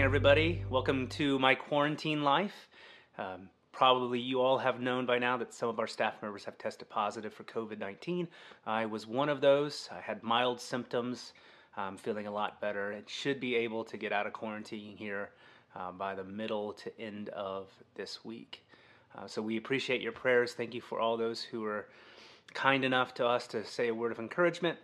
Everybody. Welcome to my quarantine life. Um, probably you all have known by now that some of our staff members have tested positive for COVID 19. I was one of those. I had mild symptoms. I'm feeling a lot better and should be able to get out of quarantine here uh, by the middle to end of this week. Uh, so we appreciate your prayers. Thank you for all those who are kind enough to us to say a word of encouragement.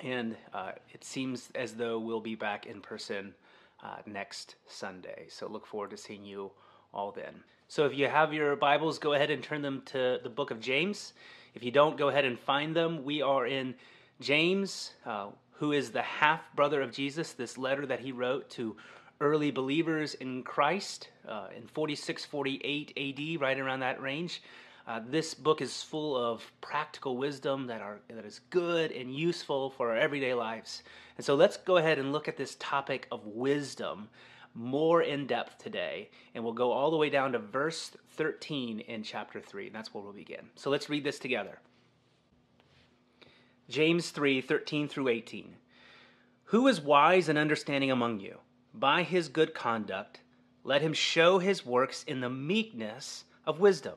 And uh, it seems as though we'll be back in person uh, next Sunday. So look forward to seeing you all then. So if you have your Bibles, go ahead and turn them to the book of James. If you don't, go ahead and find them. We are in James, uh, who is the half brother of Jesus, this letter that he wrote to early believers in Christ uh, in 46, 48 AD, right around that range. Uh, this book is full of practical wisdom that are that is good and useful for our everyday lives. And so let's go ahead and look at this topic of wisdom more in depth today, and we'll go all the way down to verse 13 in chapter 3, and that's where we'll begin. So let's read this together. James 3 13 through 18. Who is wise and understanding among you? By his good conduct, let him show his works in the meekness of wisdom.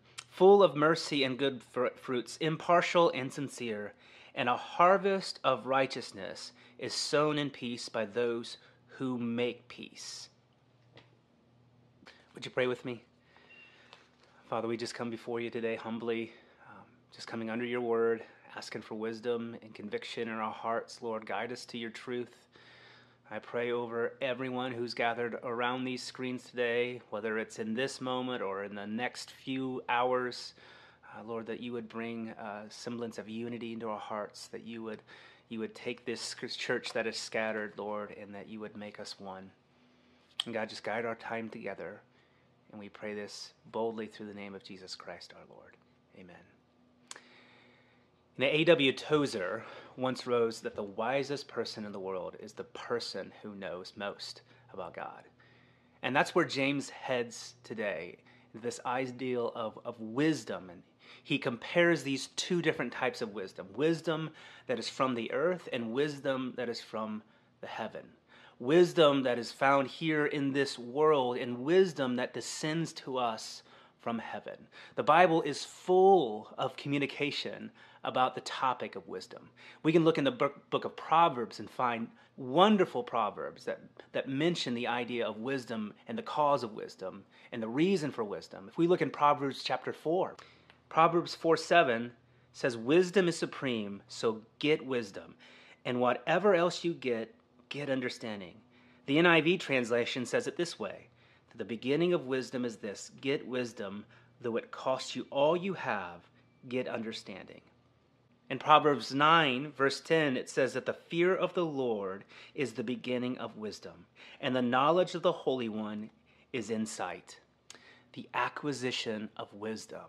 full of mercy and good fruits, impartial and sincere, and a harvest of righteousness is sown in peace by those who make peace. Would you pray with me? Father, we just come before you today humbly, um, just coming under your word, asking for wisdom and conviction in our hearts. Lord, guide us to your truth. I pray over everyone who's gathered around these screens today, whether it's in this moment or in the next few hours. Uh, Lord, that you would bring a semblance of unity into our hearts, that you would, you would take this church that is scattered, Lord, and that you would make us one. And God, just guide our time together. And we pray this boldly through the name of Jesus Christ our Lord. Amen. Now, A.W. Tozer once wrote that the wisest person in the world is the person who knows most about God. And that's where James heads today, this ideal of, of wisdom. And he compares these two different types of wisdom wisdom that is from the earth and wisdom that is from the heaven. Wisdom that is found here in this world and wisdom that descends to us from heaven. The Bible is full of communication about the topic of wisdom. We can look in the book, of Proverbs and find wonderful proverbs that, that mention the idea of wisdom and the cause of wisdom and the reason for wisdom. If we look in Proverbs chapter 4, Proverbs 4 7 says, Wisdom is supreme, so get wisdom. And whatever else you get, get understanding. The NIV translation says it this way The beginning of wisdom is this get wisdom, though it costs you all you have, get understanding. In Proverbs 9, verse 10, it says that the fear of the Lord is the beginning of wisdom, and the knowledge of the Holy One is insight. The acquisition of wisdom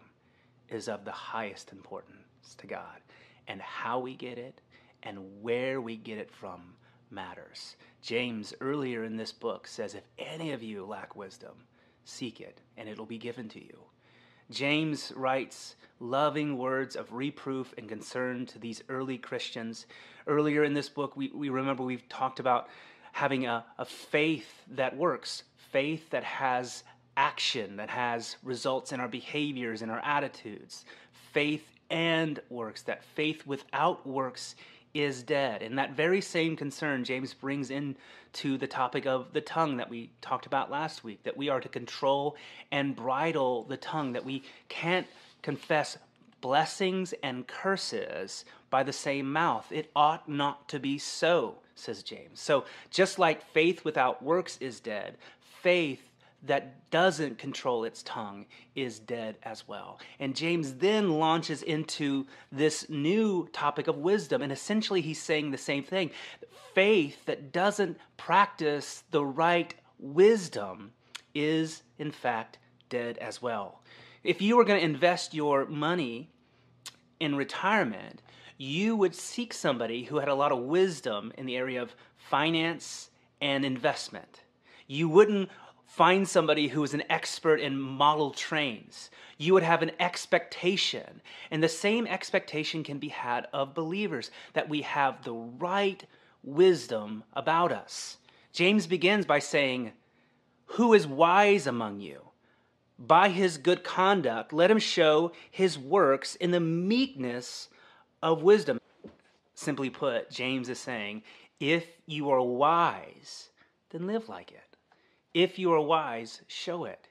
is of the highest importance to God, and how we get it and where we get it from matters. James, earlier in this book, says, If any of you lack wisdom, seek it, and it'll be given to you. James writes loving words of reproof and concern to these early Christians. Earlier in this book, we, we remember we've talked about having a, a faith that works, faith that has action, that has results in our behaviors and our attitudes, faith and works, that faith without works is dead. And that very same concern James brings into the topic of the tongue that we talked about last week that we are to control and bridle the tongue, that we can't confess blessings and curses by the same mouth. It ought not to be so, says James. So, just like faith without works is dead, faith that doesn't control its tongue is dead as well. And James then launches into this new topic of wisdom. And essentially, he's saying the same thing faith that doesn't practice the right wisdom is, in fact, dead as well. If you were going to invest your money in retirement, you would seek somebody who had a lot of wisdom in the area of finance and investment. You wouldn't find somebody who is an expert in model trains. You would have an expectation. And the same expectation can be had of believers that we have the right wisdom about us. James begins by saying, Who is wise among you? By his good conduct, let him show his works in the meekness of wisdom. Simply put, James is saying, If you are wise, then live like it. If you are wise, show it.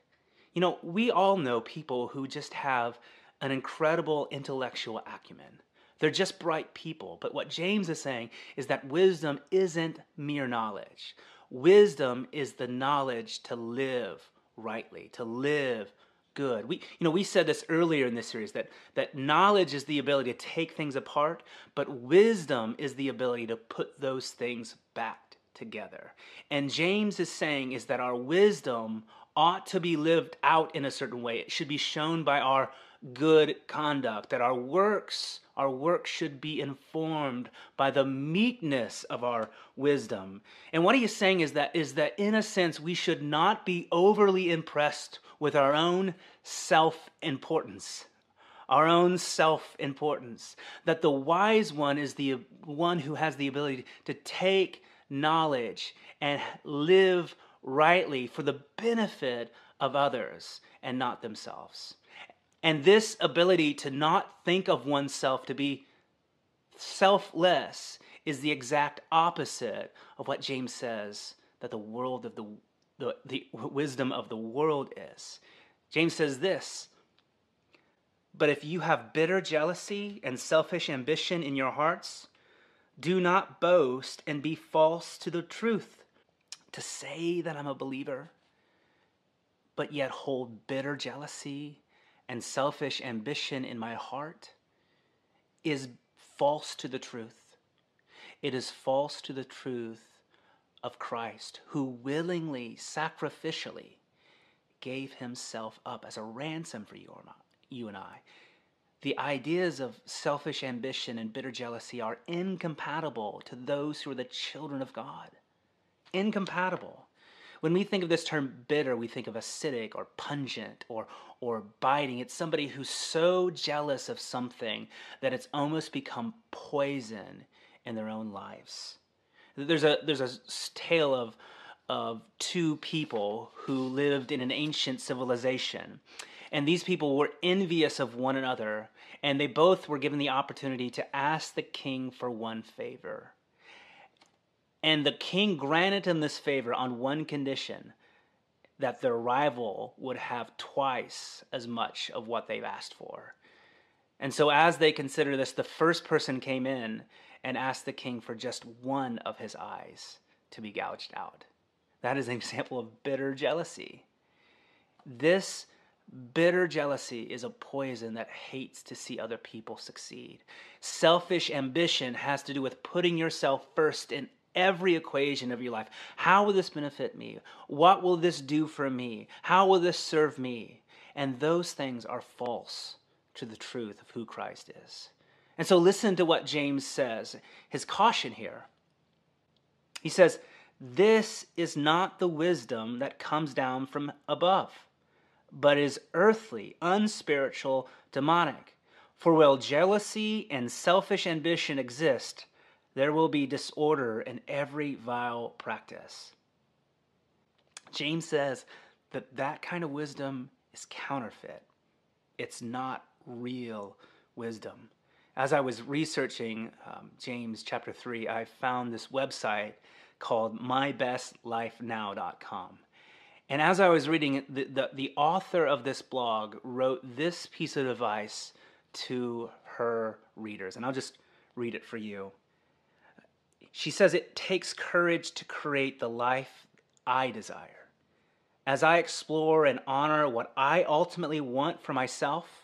You know, we all know people who just have an incredible intellectual acumen. They're just bright people. But what James is saying is that wisdom isn't mere knowledge. Wisdom is the knowledge to live rightly, to live good. We, you know, we said this earlier in this series that, that knowledge is the ability to take things apart, but wisdom is the ability to put those things back together. And James is saying is that our wisdom ought to be lived out in a certain way. It should be shown by our good conduct, that our works, our work should be informed by the meekness of our wisdom. And what he is saying is that is that in a sense we should not be overly impressed with our own self-importance. Our own self importance. That the wise one is the one who has the ability to take knowledge and live rightly for the benefit of others and not themselves. And this ability to not think of oneself to be selfless is the exact opposite of what James says that the world of the, the, the wisdom of the world is. James says this But if you have bitter jealousy and selfish ambition in your hearts, do not boast and be false to the truth. To say that I'm a believer, but yet hold bitter jealousy and selfish ambition in my heart is false to the truth. It is false to the truth of Christ, who willingly, sacrificially gave himself up as a ransom for you, you and I the ideas of selfish ambition and bitter jealousy are incompatible to those who are the children of God. Incompatible. When we think of this term bitter, we think of acidic or pungent or, or biting. It's somebody who's so jealous of something that it's almost become poison in their own lives. There's a, there's a tale of, of two people who lived in an ancient civilization and these people were envious of one another, and they both were given the opportunity to ask the king for one favor. And the king granted him this favor on one condition that their rival would have twice as much of what they've asked for. And so, as they consider this, the first person came in and asked the king for just one of his eyes to be gouged out. That is an example of bitter jealousy. This Bitter jealousy is a poison that hates to see other people succeed. Selfish ambition has to do with putting yourself first in every equation of your life. How will this benefit me? What will this do for me? How will this serve me? And those things are false to the truth of who Christ is. And so listen to what James says, his caution here. He says, This is not the wisdom that comes down from above but is earthly, unspiritual, demonic. For while jealousy and selfish ambition exist, there will be disorder in every vile practice. James says that that kind of wisdom is counterfeit. It's not real wisdom. as I was researching um, James chapter 3, I found this website called mybestlifenow.com. And as I was reading it, the, the, the author of this blog wrote this piece of advice to her readers. And I'll just read it for you. She says, It takes courage to create the life I desire. As I explore and honor what I ultimately want for myself,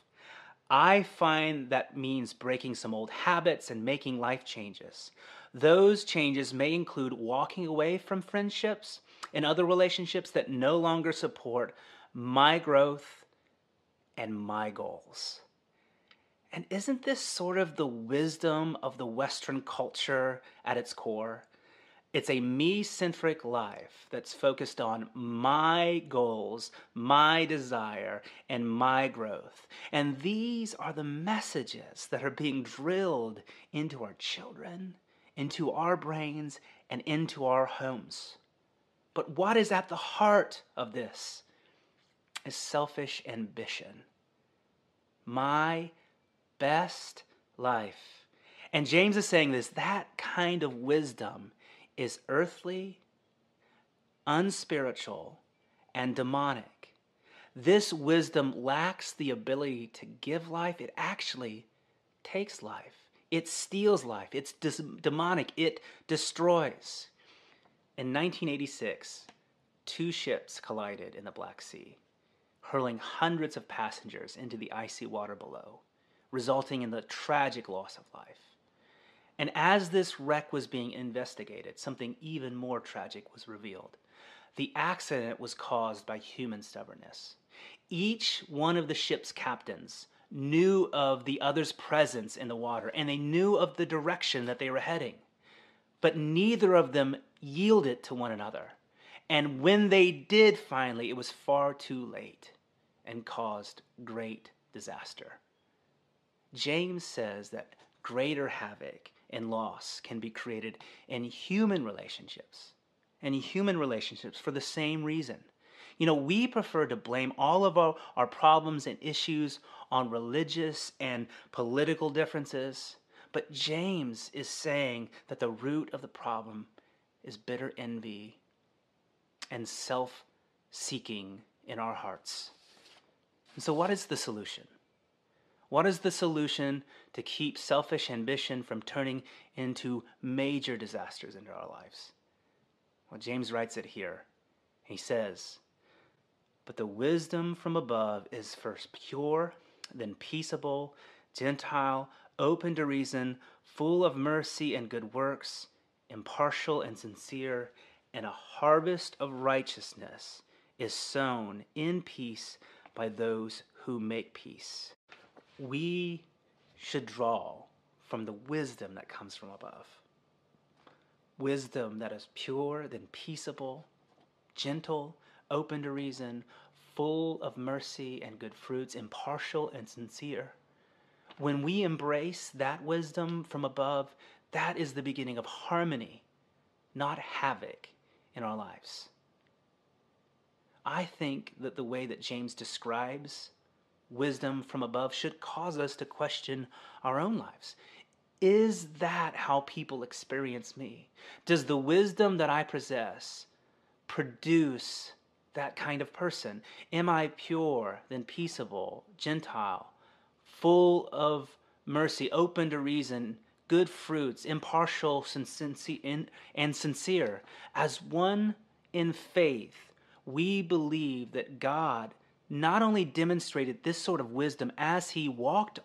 I find that means breaking some old habits and making life changes. Those changes may include walking away from friendships and other relationships that no longer support my growth and my goals. And isn't this sort of the wisdom of the Western culture at its core? It's a me centric life that's focused on my goals, my desire, and my growth. And these are the messages that are being drilled into our children, into our brains, and into our homes. But what is at the heart of this is selfish ambition. My best life. And James is saying this that kind of wisdom is earthly, unspiritual, and demonic. This wisdom lacks the ability to give life, it actually takes life. It steals life. It's dis- demonic. It destroys. In 1986, two ships collided in the Black Sea, hurling hundreds of passengers into the icy water below, resulting in the tragic loss of life. And as this wreck was being investigated, something even more tragic was revealed. The accident was caused by human stubbornness. Each one of the ship's captains knew of the other's presence in the water and they knew of the direction that they were heading. But neither of them yielded to one another. And when they did finally, it was far too late and caused great disaster. James says that greater havoc and loss can be created in human relationships and human relationships for the same reason. You know, we prefer to blame all of our, our problems and issues on religious and political differences. But James is saying that the root of the problem is bitter envy and self seeking in our hearts. And so, what is the solution? What is the solution to keep selfish ambition from turning into major disasters into our lives? Well, James writes it here. He says, But the wisdom from above is first pure, then peaceable, gentile, open to reason, full of mercy and good works, impartial and sincere, and a harvest of righteousness is sown in peace by those who make peace we should draw from the wisdom that comes from above. Wisdom that is pure, then peaceable, gentle, open to reason, full of mercy and good fruits, impartial and sincere. When we embrace that wisdom from above, that is the beginning of harmony, not havoc in our lives. I think that the way that James describes wisdom from above should cause us to question our own lives. Is that how people experience me? Does the wisdom that I possess produce that kind of person? Am I pure, then peaceable, gentile, full of mercy, open to reason, good fruits, impartial and sincere? As one in faith, we believe that God not only demonstrated this sort of wisdom as he walked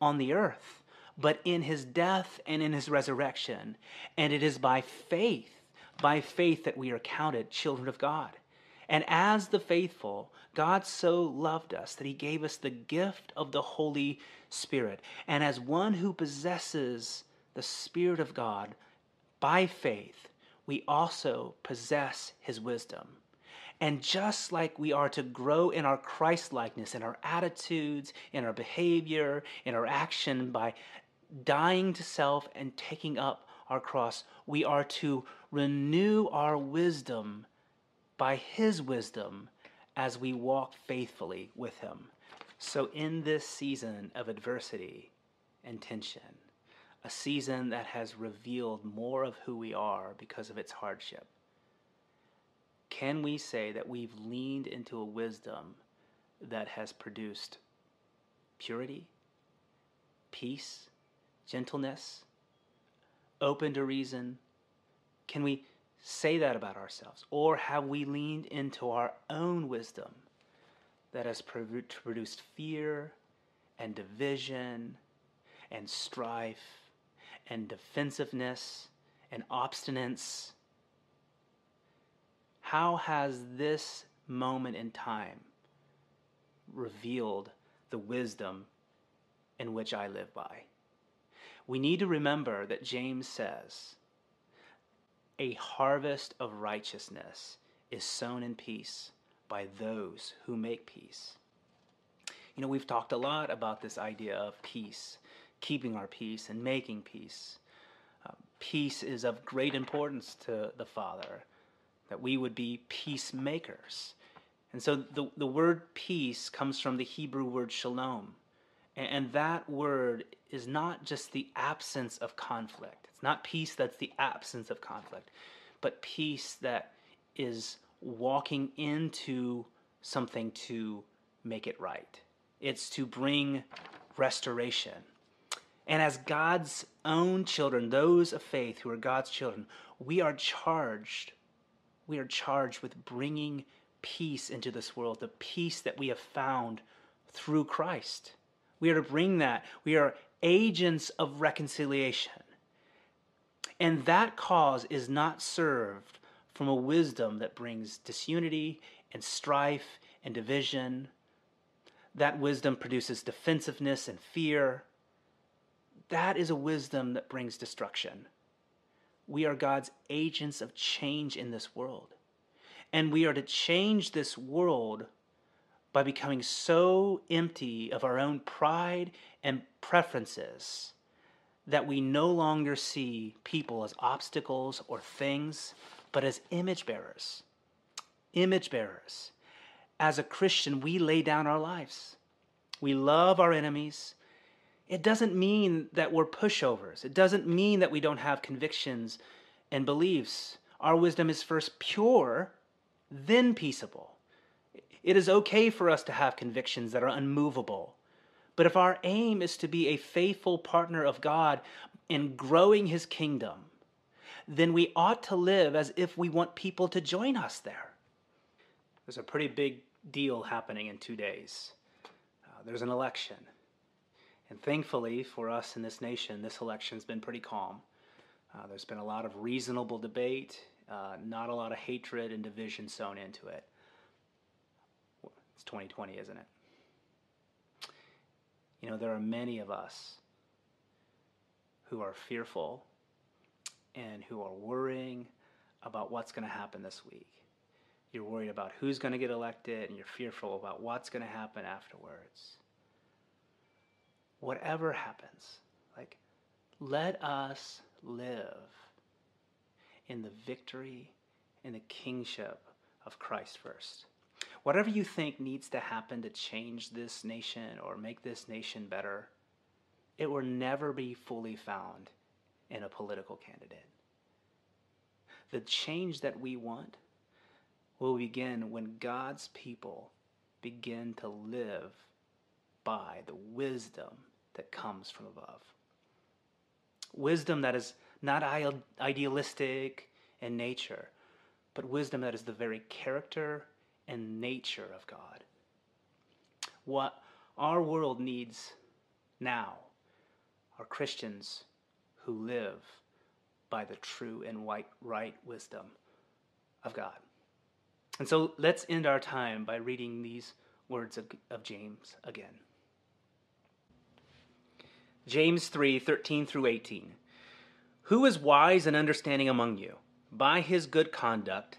on the earth, but in his death and in his resurrection. And it is by faith, by faith, that we are counted children of God. And as the faithful, God so loved us that he gave us the gift of the Holy Spirit. And as one who possesses the Spirit of God by faith, we also possess his wisdom. And just like we are to grow in our Christ likeness, in our attitudes, in our behavior, in our action by dying to self and taking up our cross, we are to renew our wisdom by His wisdom as we walk faithfully with Him. So, in this season of adversity, and tension, a season that has revealed more of who we are because of its hardship. Can we say that we've leaned into a wisdom that has produced purity, peace, gentleness, open to reason? Can we say that about ourselves? Or have we leaned into our own wisdom that has produced fear and division and strife and defensiveness and obstinance? How has this moment in time revealed the wisdom in which I live by? We need to remember that James says, a harvest of righteousness is sown in peace by those who make peace. You know, we've talked a lot about this idea of peace, keeping our peace and making peace. Uh, peace is of great importance to the Father, that we would be peacemakers. And so the, the word peace comes from the Hebrew word shalom. And, and that word is not just the absence of conflict. It's not peace that's the absence of conflict, but peace that is walking into something to make it right. It's to bring restoration. And as God's own children, those of faith who are God's children, we are charged. We are charged with bringing peace into this world, the peace that we have found through Christ. We are to bring that. We are agents of reconciliation. And that cause is not served from a wisdom that brings disunity and strife and division. That wisdom produces defensiveness and fear. That is a wisdom that brings destruction. We are God's agents of change in this world. And we are to change this world by becoming so empty of our own pride and preferences that we no longer see people as obstacles or things, but as image bearers. Image bearers. As a Christian, we lay down our lives. We love our enemies. It doesn't mean that we're pushovers. It doesn't mean that we don't have convictions and beliefs. Our wisdom is first pure, then peaceable. It is okay for us to have convictions that are unmovable. But if our aim is to be a faithful partner of God in growing his kingdom, then we ought to live as if we want people to join us there. There's a pretty big deal happening in two days. Uh, there's an election. And thankfully for us in this nation, this election's been pretty calm. Uh, there's been a lot of reasonable debate, uh, not a lot of hatred and division sown into it. It's 2020, isn't it? You know, there are many of us who are fearful and who are worrying about what's going to happen this week. You're worried about who's going to get elected and you're fearful about what's going to happen afterwards. Whatever happens, like, let us live in the victory and the kingship of Christ first whatever you think needs to happen to change this nation or make this nation better, it will never be fully found in a political candidate. The change that we want will begin when God's people begin to live by the wisdom that comes from above. Wisdom that is not idealistic in nature, but wisdom that is the very character and nature of God. What our world needs now are Christians who live by the true and right wisdom of God. And so let's end our time by reading these words of, of James again. James 3 13 through 18. Who is wise and understanding among you? By his good conduct,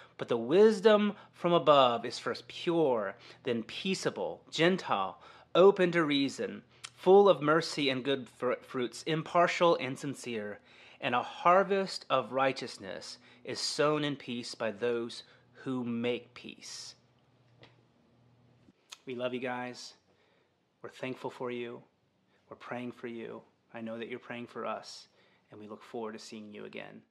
but the wisdom from above is first pure, then peaceable, gentle, open to reason, full of mercy and good fruits, impartial and sincere. And a harvest of righteousness is sown in peace by those who make peace. We love you guys. We're thankful for you. We're praying for you. I know that you're praying for us, and we look forward to seeing you again.